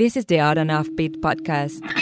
This is the Odd and Offbeat podcast.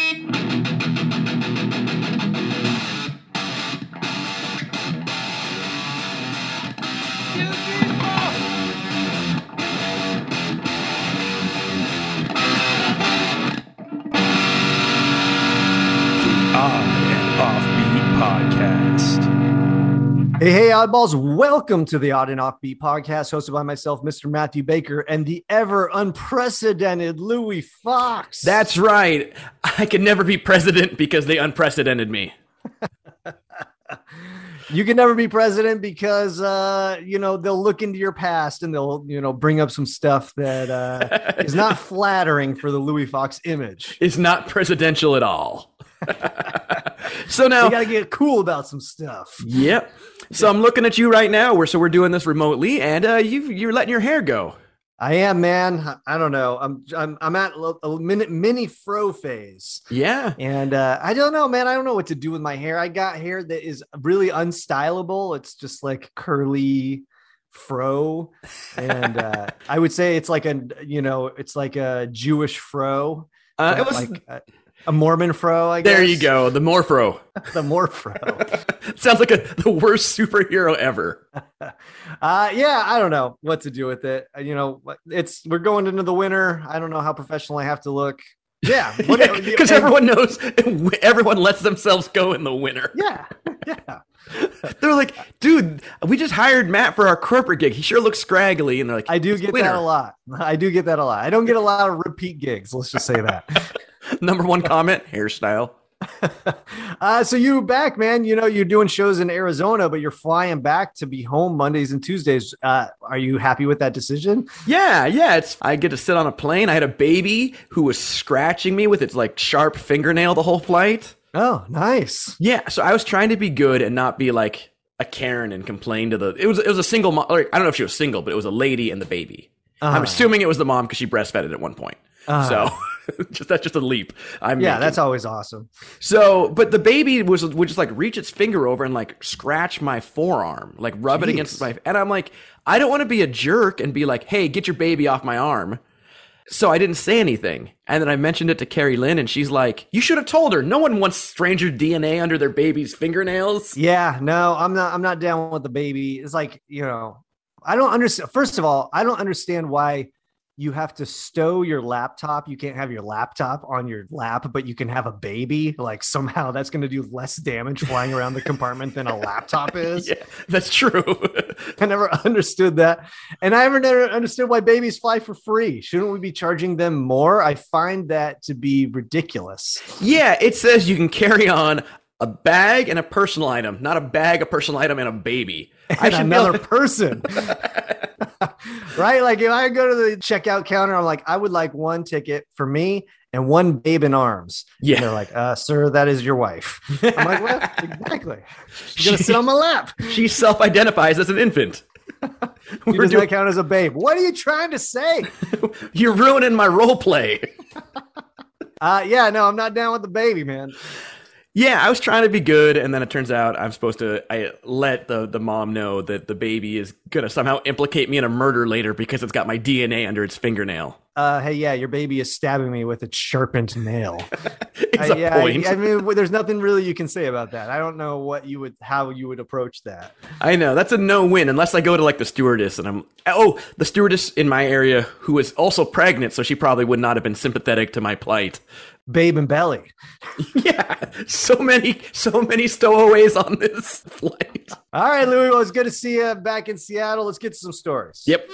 Hey, hey, oddballs. Welcome to the Odd and Offbeat podcast, hosted by myself, Mr. Matthew Baker, and the ever unprecedented Louis Fox. That's right. I can never be president because they unprecedented me. you can never be president because, uh, you know, they'll look into your past and they'll, you know, bring up some stuff that uh, is not flattering for the Louis Fox image. It's not presidential at all. so now, You got to get cool about some stuff. yep. So I'm looking at you right now. We're so we're doing this remotely, and uh, you you're letting your hair go. I am, man. I don't know. I'm, I'm, I'm at a minute mini fro phase. Yeah. And uh, I don't know, man. I don't know what to do with my hair. I got hair that is really unstylable. It's just like curly fro, and uh, I would say it's like a you know, it's like a Jewish fro, Uh, it was. like a, Mormon fro. I guess there you go. The Morphro the more fro. sounds like a, the worst superhero ever. uh, yeah, I don't know what to do with it. Uh, You know, it's we're going into the winter. I don't know how professional I have to look. Yeah, Because and- everyone knows, everyone lets themselves go in the winter. Yeah, yeah. They're like, dude, we just hired Matt for our corporate gig. He sure looks scraggly. And they're like, I do get winter." that a lot. I do get that a lot. I don't get a lot of repeat gigs. Let's just say that. Number one comment, hairstyle. uh, so you back, man. You know you're doing shows in Arizona, but you're flying back to be home Mondays and Tuesdays. Uh, are you happy with that decision? Yeah, yeah. It's I get to sit on a plane. I had a baby who was scratching me with its like sharp fingernail the whole flight. Oh, nice. Yeah, so I was trying to be good and not be like a Karen and complain to the. It was it was a single mom. Like, I don't know if she was single, but it was a lady and the baby. I'm Uh-huh. assuming it was the mom because she breastfed it at one point. Uh-huh. So just that's just a leap. I'm Yeah, making. that's always awesome. So, but the baby was would just like reach its finger over and like scratch my forearm, like rub it against my. And I'm like, I don't want to be a jerk and be like, "Hey, get your baby off my arm." So I didn't say anything, and then I mentioned it to Carrie Lynn, and she's like, "You should have told her. No one wants stranger DNA under their baby's fingernails." Yeah, no, I'm not. I'm not down with the baby. It's like you know, I don't understand. First of all, I don't understand why you have to stow your laptop. You can't have your laptop on your lap, but you can have a baby. Like somehow that's going to do less damage flying around the compartment than a laptop is. Yeah, that's true. I never understood that, and I ever never understood why babies fly for free. Shouldn't we be charging them more? I find that to be ridiculous. yeah, it says you can carry on a bag and a personal item, not a bag, a personal item, and a baby. and should another person. Right? Like if I go to the checkout counter, I'm like, I would like one ticket for me and one babe in arms. And Yeah. they're like, uh, sir, that is your wife. I'm like, well, exactly. She's gonna sit on my lap. She self-identifies as an infant. We're does doing- count as a babe. What are you trying to say? You're ruining my role play. Uh, yeah, no, I'm not down with the baby, man. Yeah, I was trying to be good, and then it turns out I'm supposed to. I let the the mom know that the baby is gonna somehow implicate me in a murder later because it's got my DNA under its fingernail. Uh, hey, yeah, your baby is stabbing me with its sharpened nail. It's Uh, a yeah, point. I, I mean, there's nothing really you can say about that. I don't know what you would, how you would approach that. I know that's a no win unless I go to like the stewardess and I'm oh the stewardess in my area who is also pregnant, so she probably would not have been sympathetic to my plight. Babe and belly. Yeah, so many so many stowaways on this flight. All right, Louis. Well, it's good to see you back in Seattle. Let's get to some stories. Yep.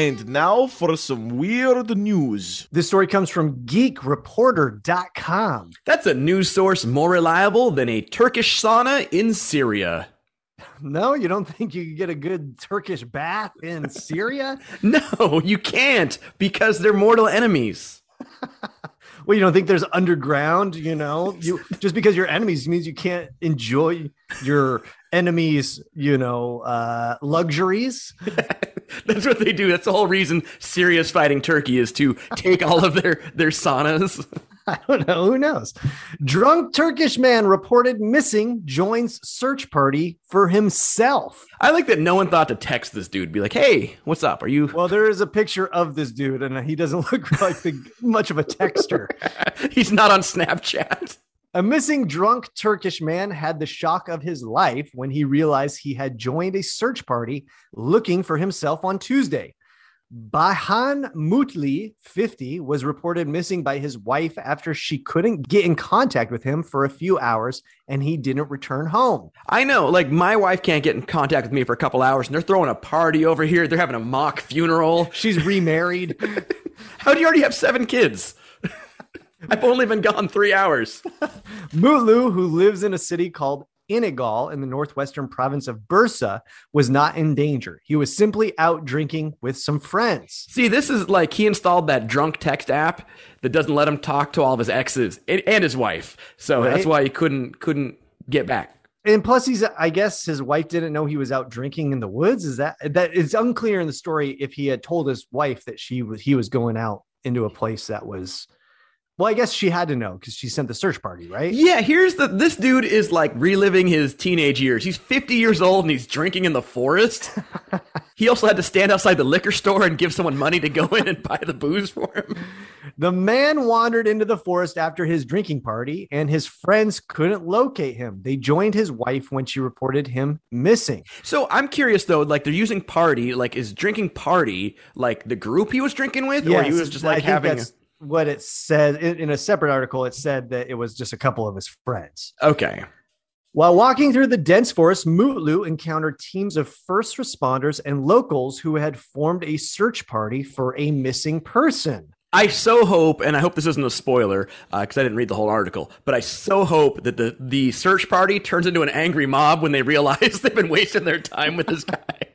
And now for some weird news. This story comes from geekreporter.com. That's a news source more reliable than a Turkish sauna in Syria. No, you don't think you could get a good Turkish bath in Syria? No, you can't because they're mortal enemies. Well, you don't think there's underground, you know? You just because you're enemies means you can't enjoy your enemies, you know, uh luxuries. That's what they do. That's the whole reason Syria's fighting Turkey is to take all of their their saunas. I don't know. Who knows? Drunk Turkish man reported missing joins search party for himself. I like that no one thought to text this dude, be like, "Hey, what's up? Are you?" Well, there is a picture of this dude, and he doesn't look like the, much of a texter. He's not on Snapchat. A missing drunk Turkish man had the shock of his life when he realized he had joined a search party looking for himself on Tuesday. Beyhan Mutlu, 50, was reported missing by his wife after she couldn't get in contact with him for a few hours and he didn't return home. I know, like my wife can't get in contact with me for a couple hours, and they're throwing a party over here. They're having a mock funeral. She's remarried. How do you already have seven kids? I've only been gone three hours. Mutlu, who lives in a city called Inegol in the northwestern province of Bursa, was not in danger. He was simply out drinking with some friends. See, this is like he installed that drunk text app that doesn't let him talk to all of his exes and, and his wife. So Right. that's why he couldn't couldn't get back. And plus, he's I guess his wife didn't know he was out drinking in the woods. Is that that it's unclear in the story if he had told his wife that she was he was going out into a place that was well, I guess she had to know because she sent the search party, right? Yeah, here's the this dude is like reliving his teenage years. He's 50 years old and he's drinking in the forest. he also had to stand outside the liquor store and give someone money to go in and buy the booze for him. The man wandered into the forest after his drinking party, and his friends couldn't locate him. They joined his wife when she reported him missing. So I'm curious though, like they're using party, like is drinking party like the group he was drinking with, or he was just I like think having. that's what it said in, in a separate article. It said that it was just a couple of his friends. okay, While walking through the dense forest, Mutlu encountered teams of first responders and locals who had formed a search party for a missing person. I so hope, and I hope this isn't a spoiler uh, because I didn't read the whole article, but I so hope that the the search party turns into an angry mob when they realize they've been wasting their time with this guy.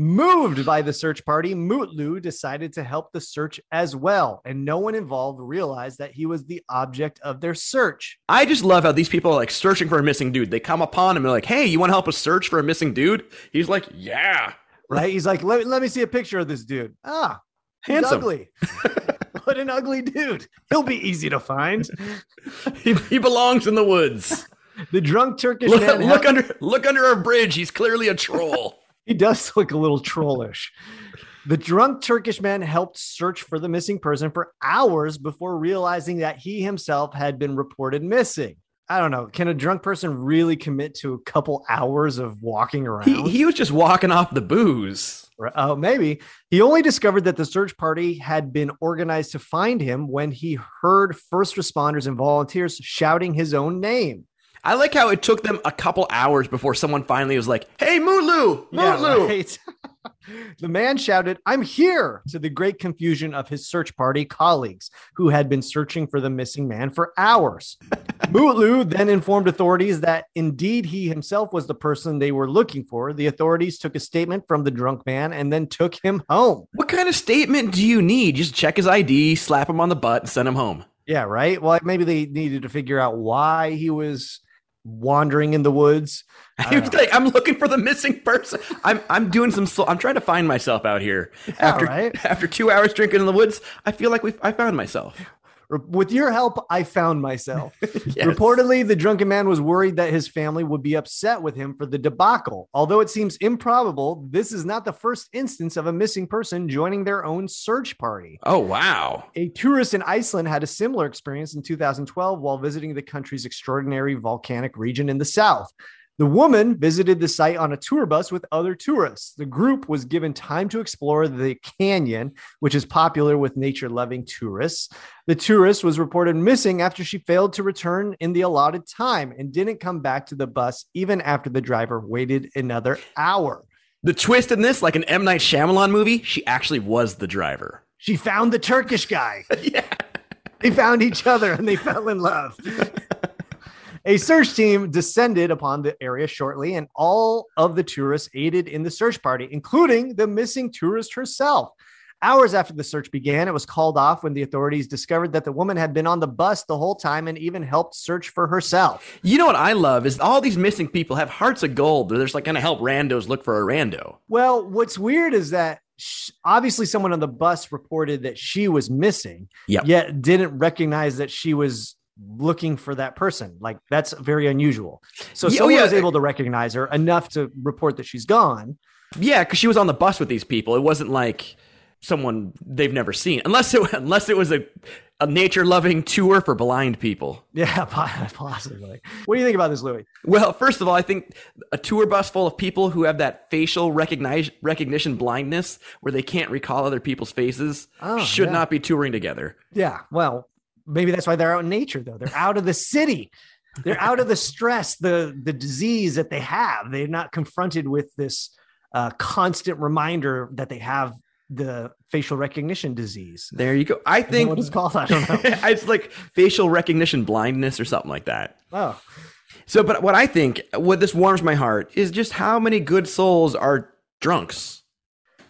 Moved by the search party, Mutlu decided to help the search as well, and no one involved realized that he was the object of their search. I just love how these people are like searching for a missing dude. They come upon him and they're like, "Hey, you want to help us search for a missing dude?" He's like, "Yeah." Right? He's like, let, let me see a picture of this dude. Ah, he's Handsome. ugly. what an ugly dude. He'll be easy to find. He, he belongs in the woods. The drunk Turkish Look, man. look under look under a bridge. He's clearly a troll. He does look a little trollish. The drunk Turkish man helped search for the missing person for hours before realizing that he himself had been reported missing. I don't know. Can a drunk person really commit to a couple hours of walking around? he, he was just walking off the booze. Oh, maybe. He only discovered that the search party had been organized to find him when he heard first responders and volunteers shouting his own name. I like how it took them a couple hours before someone finally was like, "Hey, Mutlu, Mutlu." right. the man shouted, I'm here to the great confusion of his search party colleagues who had been searching for the missing man for hours. Mutlu then informed authorities that indeed he himself was the person they were looking for. The authorities took a statement from the drunk man and then took him home. What kind of statement do you need? Just check his ID, slap him on the butt, and send him home. Yeah, right. Well, maybe they needed to figure out why he was wandering in the woods. Was uh, like, I'm looking for the missing person. I'm I'm doing some. Soul, I'm trying to find myself out here. after right. after two hours drinking in the woods, I feel like we I found myself. With your help, I found myself. Yes. Reportedly, the drunken man was worried that his family would be upset with him for the debacle. Although it seems improbable, this is not the first instance of a missing person joining their own search party. Oh wow. A tourist in Iceland had a similar experience in 2012 while visiting the country's extraordinary volcanic region in the south. The woman visited the site on a tour bus with other tourists. The group was given time to explore the canyon, which is popular with nature loving tourists. The tourist was reported missing after she failed to return in the allotted time and didn't come back to the bus even after the driver waited another hour. The twist in this, like an M Night Shyamalan movie, she actually was the driver. She found the Turkish guy. yeah. They found each other and they fell in love. A search team descended upon the area shortly, and all of the tourists aided in the search party, including the missing tourist herself. Hours after the search began, it was called off when the authorities discovered that the woman had been on the bus the whole time and even helped search for herself. You know what I love is all these missing people have hearts of gold. They're just like going to help randos look for a rando. Well, what's weird is that sh- obviously someone on the bus reported that she was missing, Yep. yet didn't recognize that she was looking for that person. Like that's very unusual. So Yeah, oh, someone yeah. was able to recognize her enough to report that she's gone. Yeah, because she was on the bus with these people. It wasn't like someone they've never seen, unless it unless it was a a nature loving tour for blind people. Yeah, possibly. What do you think about this, Louis? Well, first of all, I think a tour bus full of people who have that facial recognition recognition blindness, where they can't recall other people's faces, Oh, should yeah. not be touring together. Yeah, well, maybe that's why they're out in nature though. They're out of the city. They're out of the stress, the the disease that they have. They're not confronted with this uh, constant reminder that they have the facial recognition disease. There you go. I I think think what it's called. I don't know. it's like facial recognition blindness or something like that. Oh, So, but what I think, what this warms my heart, is just how many good souls are drunks.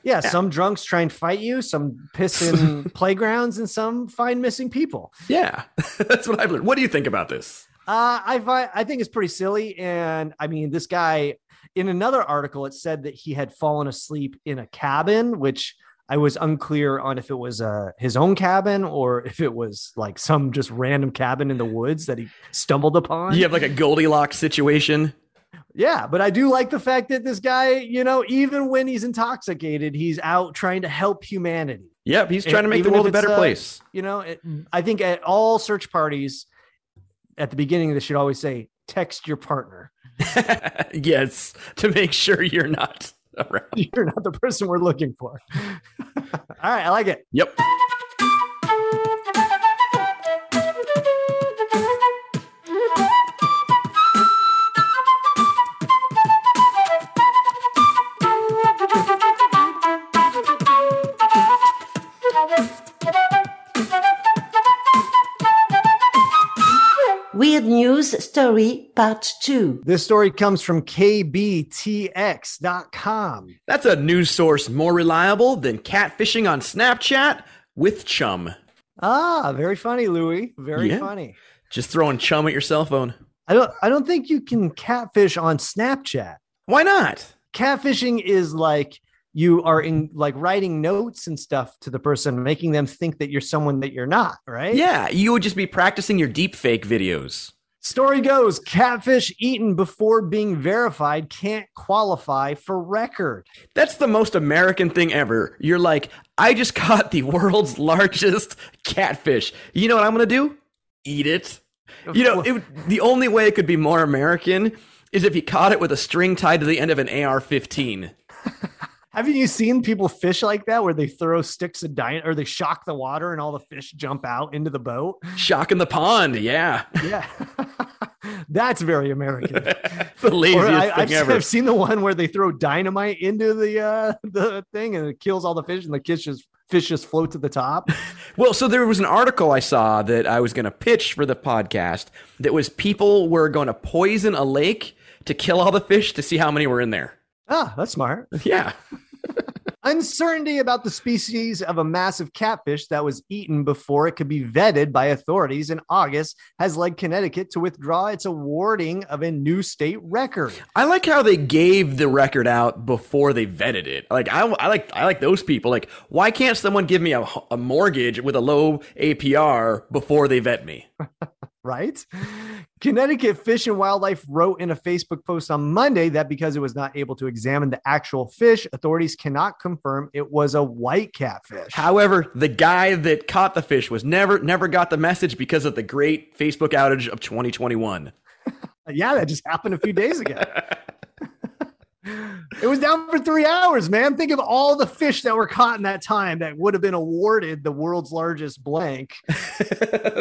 Yeah. Some drunks try and fight you. Some piss in playgrounds, and some find missing people. Yeah, that's what I've learned. What do you think about this? Uh, I find I think it's pretty silly, and I mean, this guy in another article it said that he had fallen asleep in a cabin, which I was unclear on if it was uh, his own cabin or if it was like some just random cabin in the woods that he stumbled upon. You have like a Goldilocks situation. Yeah, but I do like the fact that this guy, you know, even when he's intoxicated, he's out trying to help humanity. Yep, he's trying to make the world a better uh, place. You know, it, I think at all search parties, at the beginning, they should always say, "Text your partner." yes, to make sure you're not around. You're not the person we're looking for. all right, I like it. Yep. Story Part 2. This story comes from kbtx.com. That's a news source more reliable than catfishing on Snapchat with chum. Ah, very funny, Louis. Very Yeah. funny. Just throwing chum at your cell phone. I don't I don't think you can catfish on Snapchat. Why not? Catfishing is like you are in like writing notes and stuff to the person, making them think that you're someone that you're not, right? Yeah, you would just be practicing your deep fake videos. Story goes catfish eaten before being verified can't qualify for record. That's the most American thing ever. You're like, I just caught the world's largest catfish. You know what I'm going to do? Eat it. You know, it, the only way it could be more American is if you caught it with a string tied to the end of an AR 15. Haven't you seen people fish like that where they throw sticks of dynamite or they shock the water and all the fish jump out into the boat? Shock in the pond. Yeah. Yeah. That's very American. The laziest Or I, thing I've, ever. I've seen the one where they throw dynamite into the uh, the thing and it kills all the fish and the fish just fish just float to the top. Well, so there was an article I saw that I was going to pitch for the podcast that was people were going to poison a lake to kill all the fish to see how many were in there. Ah, that's smart. Yeah. Uncertainty about the species of a massive catfish that was eaten before it could be vetted by authorities in August has led Connecticut to withdraw its awarding of a new state record. I like how they gave the record out before they vetted it. Like I, I like I like those people. Like why can't someone give me a, a mortgage with a low APR before they vet me? right? Connecticut Fish and Wildlife wrote in a Facebook post on Monday that because it was not able to examine the actual fish, authorities cannot confirm it was a white catfish. However, the guy that caught the fish was never never got the message because of the great Facebook outage of 2021. yeah, that just happened a few days ago. it was down for three hours, man. Think of all the fish that were caught in that time that would have been awarded the world's largest blank.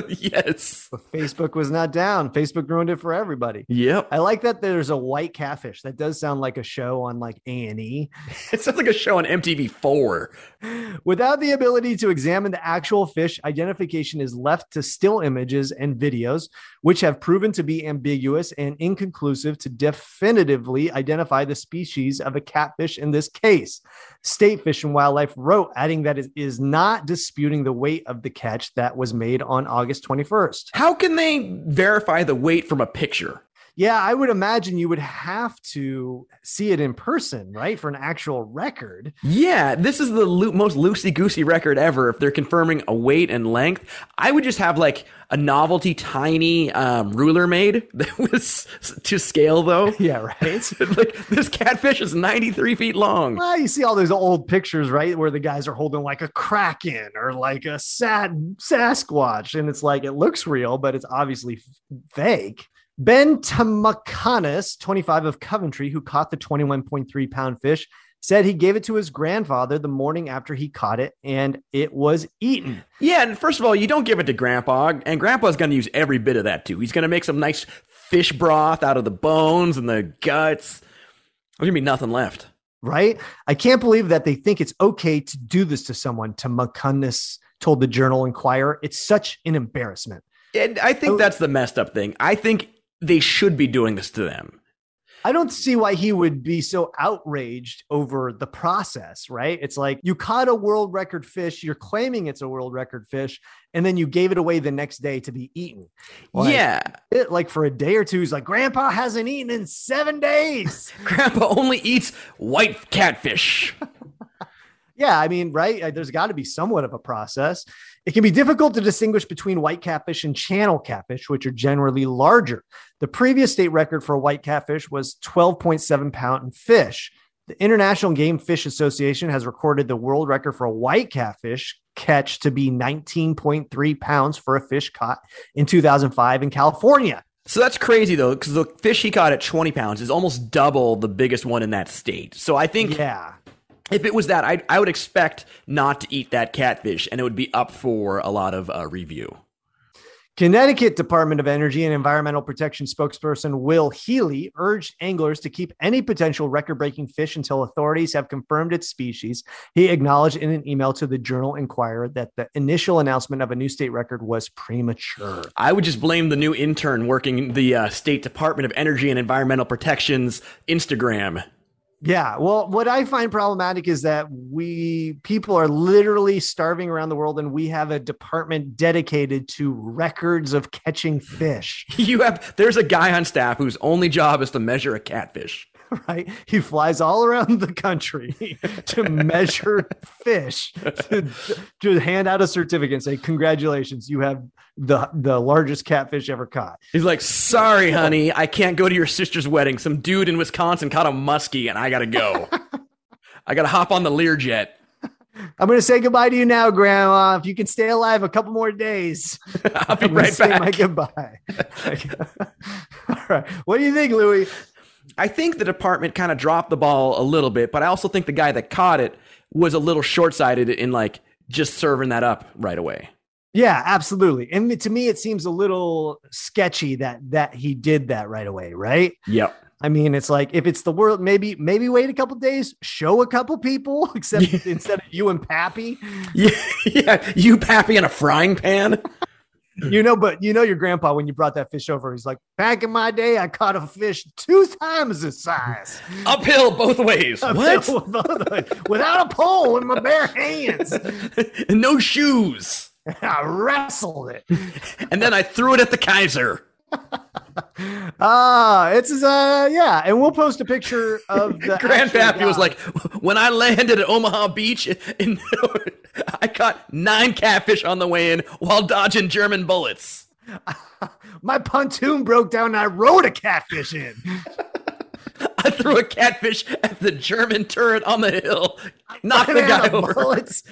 yes. But Facebook was not down. Facebook ruined it for everybody. Yep. I like that there's a white catfish. That does sound like a show on like A and E. It sounds like a show on MTV4. Without the ability to examine the actual fish, identification is left to still images and videos, which have proven to be ambiguous and inconclusive to definitively identify the species of a catfish in this case. State Fish and Wildlife wrote, adding that it is not disputing the weight of the catch that was made on August 21st. How can they verify the weight from a picture? Yeah, I would imagine you would have to see it in person, right? For an actual record. Yeah, this is the lo- most loosey goosey record ever. If they're confirming a weight and length, I would just have like a novelty tiny um, ruler made that was to scale though. Yeah, right. like this catfish is 93 feet long. Well, you see all those old pictures, right, where the guys are holding like a kraken or like a sad Sasquatch, and it's like it looks real, but it's obviously fake. Ben Tamakanis, 25 of Coventry, who caught the 21.3 pound fish, said he gave it to his grandfather the morning after he caught it, and it was eaten. Yeah, and first of all, you don't give it to Grandpa, and Grandpa's going to use every bit of that too. He's going to make some nice fish broth out of the bones and the guts. There's going to be nothing left. right? I can't believe that they think it's okay to do this to someone. To McCunnis told the Journal Inquirer, it's such an embarrassment. And I think that's the messed up thing. I think they should be doing this to them. I don't see why he would be so outraged over the process, right? It's like you caught a world record fish, you're claiming it's a world record fish, and then you gave it away the next day to be eaten. Like, yeah, it, like for a day or two, he's like, Grandpa hasn't eaten in seven days. Grandpa only eats white catfish. Yeah, I mean, right? There's got to be somewhat of a process. It can be difficult to distinguish between white catfish and channel catfish, which are generally larger. The previous state record for a white catfish was 12.7 pound fish. The International Game Fish Association has recorded the world record for a white catfish catch to be 19.3 pounds for a fish caught in 2005 in California. So that's crazy though, because the fish he caught at 20 pounds is almost double the biggest one in that state. So I think Yeah. If it was that, I, I would expect not to eat that catfish, and it would be up for a lot of uh, review. Connecticut Department of Energy and Environmental Protection spokesperson Will Healy urged anglers to keep any potential record breaking fish until authorities have confirmed its species. He acknowledged in an email to the Journal Inquirer that the initial announcement of a new state record was premature. I would just blame the new intern working the uh, State Department of Energy and Environmental Protection's Instagram. Yeah. Well, what I find problematic is that we people are literally starving around the world and we have a department dedicated to records of catching fish. You have there's a guy on staff whose only job is to measure a catfish. right? He flies all around the country to measure fish, to, to hand out a certificate and say, Congratulations, you have the, the largest catfish ever caught. He's like, "Sorry, honey, I can't go to your sister's wedding. Some dude in Wisconsin caught a muskie, and I gotta go. I gotta hop on the Learjet." I'm going to say goodbye to you now, Grandma. If you can stay alive a couple more days, I'll be right back. my goodbye. all right. What do you think, Louis? I think the department kind of dropped the ball a little bit, but I also think the guy that caught it was a little short sighted in like just serving that up right away. Yeah, absolutely. And to me, it seems a little sketchy that that he did that right away, right? Yep. I mean, it's like if it's the world, maybe maybe wait a couple days, show a couple people, except instead of you and Pappy, Yeah, yeah. You pappy in a frying pan. you know. But you know your grandpa when you brought that fish over, he's like, back in my day, I caught a fish two times this size, Uphill both ways. What? without a pole in my bare hands. and no shoes. I wrestled it. And then I threw it at the Kaiser. Ah, it's uh yeah, and we'll post a picture of the Grandpappy was like, when I landed at Omaha Beach, in, I caught nine catfish on the way in while dodging German bullets. my pontoon broke down and I rode a catfish in. I threw a catfish at the German turret on the hill, knocked the guy over. bullets.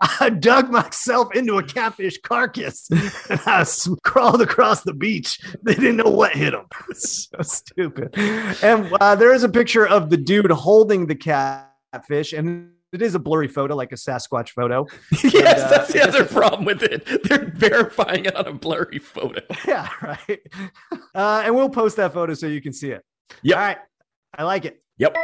I dug myself into a catfish carcass and I crawled across the beach. They didn't know what hit them. so stupid. And uh, there is a picture of the dude holding the catfish, and it is a blurry photo, like a Sasquatch photo. yes, And, uh, that's the other problem with it. They're verifying it on a blurry photo. Yeah, right. Uh, and we'll post that photo so you can see it. Yep. All right. I like it. Yep.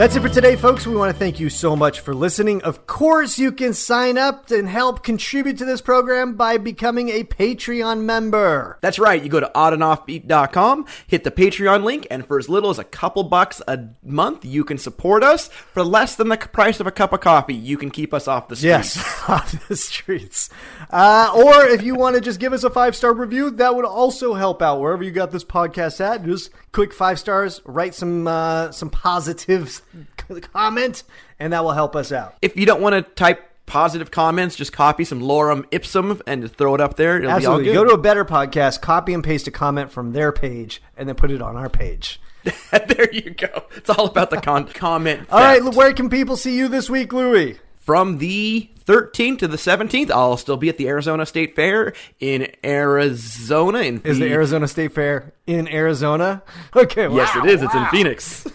That's it for today, folks. We want to thank you so much for listening. Of course, you can sign up and help contribute to this program by becoming a Patreon member. That's right. You go to oddandoffbeat.com, hit the Patreon link, and for as little as a couple bucks a month, you can support us. For less than the price of a cup of coffee, you can keep us off the streets. Yes, off the streets. Uh, or if you want to just give us a five star review, that would also help out wherever you got this podcast at. Just click five stars, write some uh, some positive comment, and that will help us out. If you don't want to type positive comments, just copy some lorem ipsum and throw it up there. It'll Absolutely. be all Go to a better podcast, copy and paste a comment from their page, and then put it on our page. there you go. It's all about the con- comment. All right, where can people see you this week, Louie? From the 13th to the 17th, I'll still be at the Arizona State Fair in Arizona. In Is the Arizona State Fair in Arizona? Okay, Yes, wow, it is. It's in. Phoenix.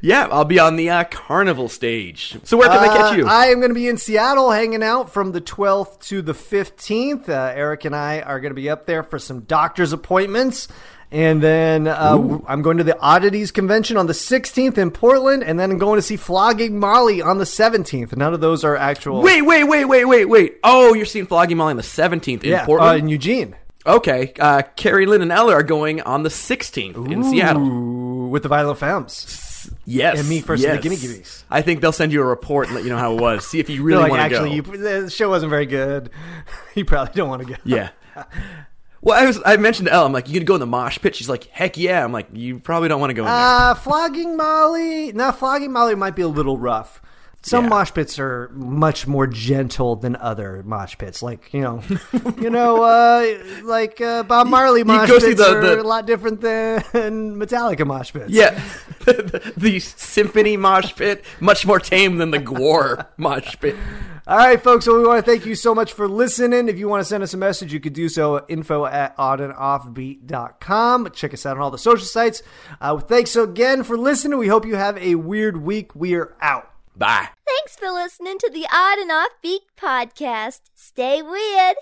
Yeah, I'll be on the uh, carnival stage. So where can they Uh, catch you? I am going to be in Seattle hanging out from the 12th to the 15th. Uh, Eric and I are going to be up there for some doctor's appointments. And then uh, I'm going to the Oddities Convention on the 16th in Portland. And then I'm going to see Flogging Molly on the 17th. None of those are actual. wait, wait, wait, wait, wait, wait. Oh, you're seeing Flogging Molly on the 17th in yeah, uh, Portland? in Eugene. okay. Uh, Carrie Lynn and Ella are going on the 16th in Seattle. With the Violent Femmes. Yes. And me first in the yes. Gimme Gimmes. I think they'll send you a report and let you know how it was. See if you really like, want to go. actually, you, the show wasn't very good. You probably don't want to go. Yeah. Well, I was I mentioned to Elle, I'm like, you gonna go in the mosh pit? She's like, heck yeah. I'm like, you probably don't want to go in there. Uh, flogging Molly. Now, flogging Molly might be a little rough. Some Yeah. mosh pits are much more gentle than other mosh pits. Like you know, you know, uh, like uh, Bob Marley mosh pits the- are the- a lot different than Metallica mosh pits. Yeah, the, the symphony mosh pit much more tame than the Gore mosh pit. All right, folks. So we want to thank you so much for listening. If you want to send us a message, you could do so at info at oddandoffbeat.com. Check us out on all the social sites. Uh, thanks again for listening. We hope you have a weird week. We are out. Bye. Thanks for listening to the Odd and Offbeat podcast. Stay weird.